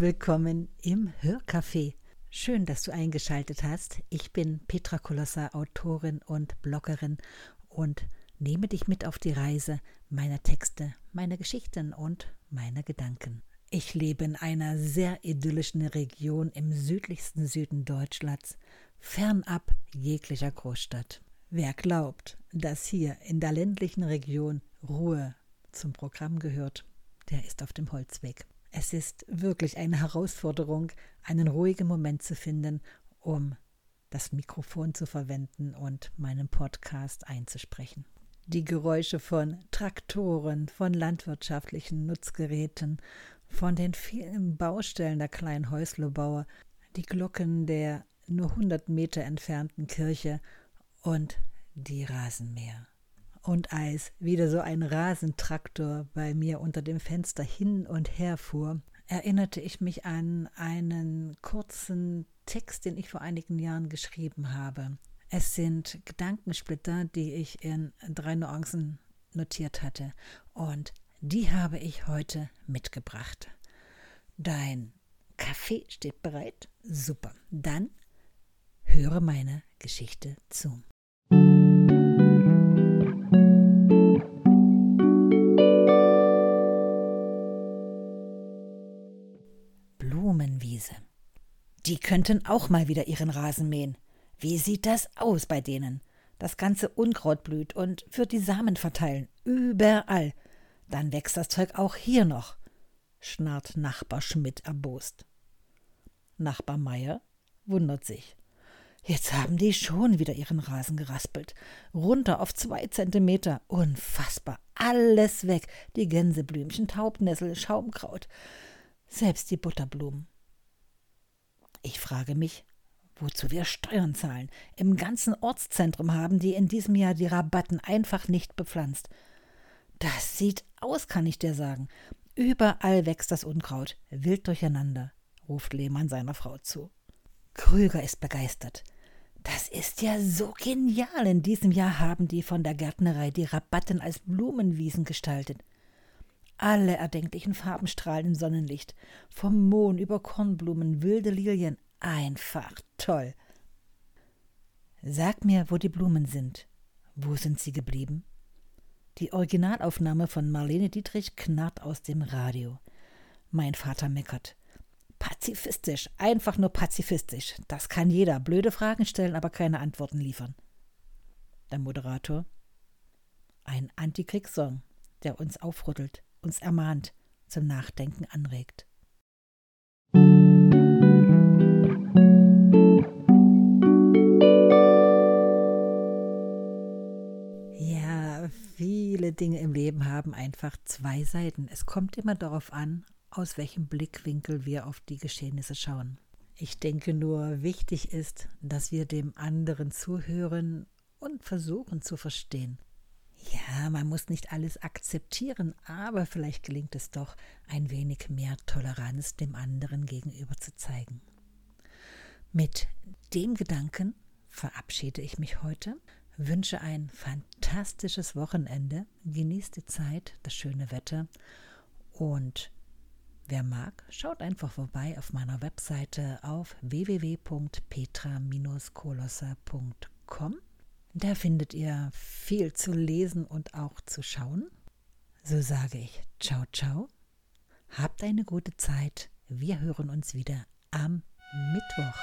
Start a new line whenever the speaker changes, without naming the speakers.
willkommen im Hörcafé. Schön, dass du eingeschaltet hast. Ich bin Petra Kolossa, Autorin und Bloggerin und nehme dich mit auf die Reise meiner Texte, meiner Geschichten und meiner Gedanken. Ich lebe in einer sehr idyllischen Region im südlichsten Süden Deutschlands, fernab jeglicher Großstadt. Wer glaubt, dass hier in der ländlichen Region Ruhe zum Programm gehört, der ist auf dem Holzweg. Es ist wirklich eine Herausforderung, einen ruhigen Moment zu finden, um das Mikrofon zu verwenden und meinen Podcast einzusprechen. Die Geräusche von Traktoren, von landwirtschaftlichen Nutzgeräten, von den vielen Baustellen der kleinen Häuslebauer, die Glocken der nur 100 Meter entfernten Kirche und die Rasenmäher. Und als wieder so ein Rasentraktor bei mir unter dem Fenster hin und her fuhr, erinnerte ich mich an einen kurzen Text, den ich vor einigen Jahren geschrieben habe. Es sind Gedankensplitter, die ich in drei Nuancen notiert hatte. Und die habe ich heute mitgebracht. Dein Kaffee steht bereit? Super. Dann höre meine Geschichte zu. Blumenwiese. Die könnten auch mal wieder ihren Rasen mähen. Wie sieht das aus bei denen? Das ganze Unkraut blüht und wird die Samen verteilen. Überall. Dann wächst das Zeug auch hier noch, schnarrt Nachbar Schmidt erbost. Nachbar Meier wundert sich. Jetzt haben die schon wieder ihren Rasen geraspelt. Runter auf zwei Zentimeter. Unfassbar. Alles weg. Die Gänseblümchen, Taubnessel, Schaumkraut. Selbst die Butterblumen. Ich frage mich, wozu wir Steuern zahlen. Im ganzen Ortszentrum haben die in diesem Jahr die Rabatten einfach nicht bepflanzt. Das sieht aus, kann ich dir sagen. Überall wächst das Unkraut, wild durcheinander, ruft Lehmann seiner Frau zu. Krüger ist begeistert. Das ist ja so genial. In diesem Jahr haben die von der Gärtnerei die Rabatten als Blumenwiesen gestaltet. Alle erdenklichen Farben strahlen im Sonnenlicht. Vom Mohn über Kornblumen, wilde Lilien. Einfach toll. Sag mir, wo die Blumen sind. Wo sind sie geblieben? Die Originalaufnahme von Marlene Dietrich knarrt aus dem Radio. Mein Vater meckert. Pazifistisch, einfach nur pazifistisch. Das kann jeder. Blöde Fragen stellen, aber keine Antworten liefern. Der Moderator. Ein Antikriegssong, der uns aufrüttelt uns ermahnt, zum Nachdenken anregt. Ja, viele Dinge im Leben haben einfach zwei Seiten. Es kommt immer darauf an, aus welchem Blickwinkel wir auf die Geschehnisse schauen. Ich denke nur, wichtig ist, dass wir dem anderen zuhören und versuchen zu verstehen. Ja, man muss nicht alles akzeptieren, aber vielleicht gelingt es doch, ein wenig mehr Toleranz dem anderen gegenüber zu zeigen. Mit dem Gedanken verabschiede ich mich heute, wünsche ein fantastisches Wochenende, genießt die Zeit, das schöne Wetter und wer mag, schaut einfach vorbei auf meiner Webseite auf www.petra-kolosser.com da findet ihr viel zu lesen und auch zu schauen. So sage ich ciao, ciao. Habt eine gute Zeit. Wir hören uns wieder am Mittwoch.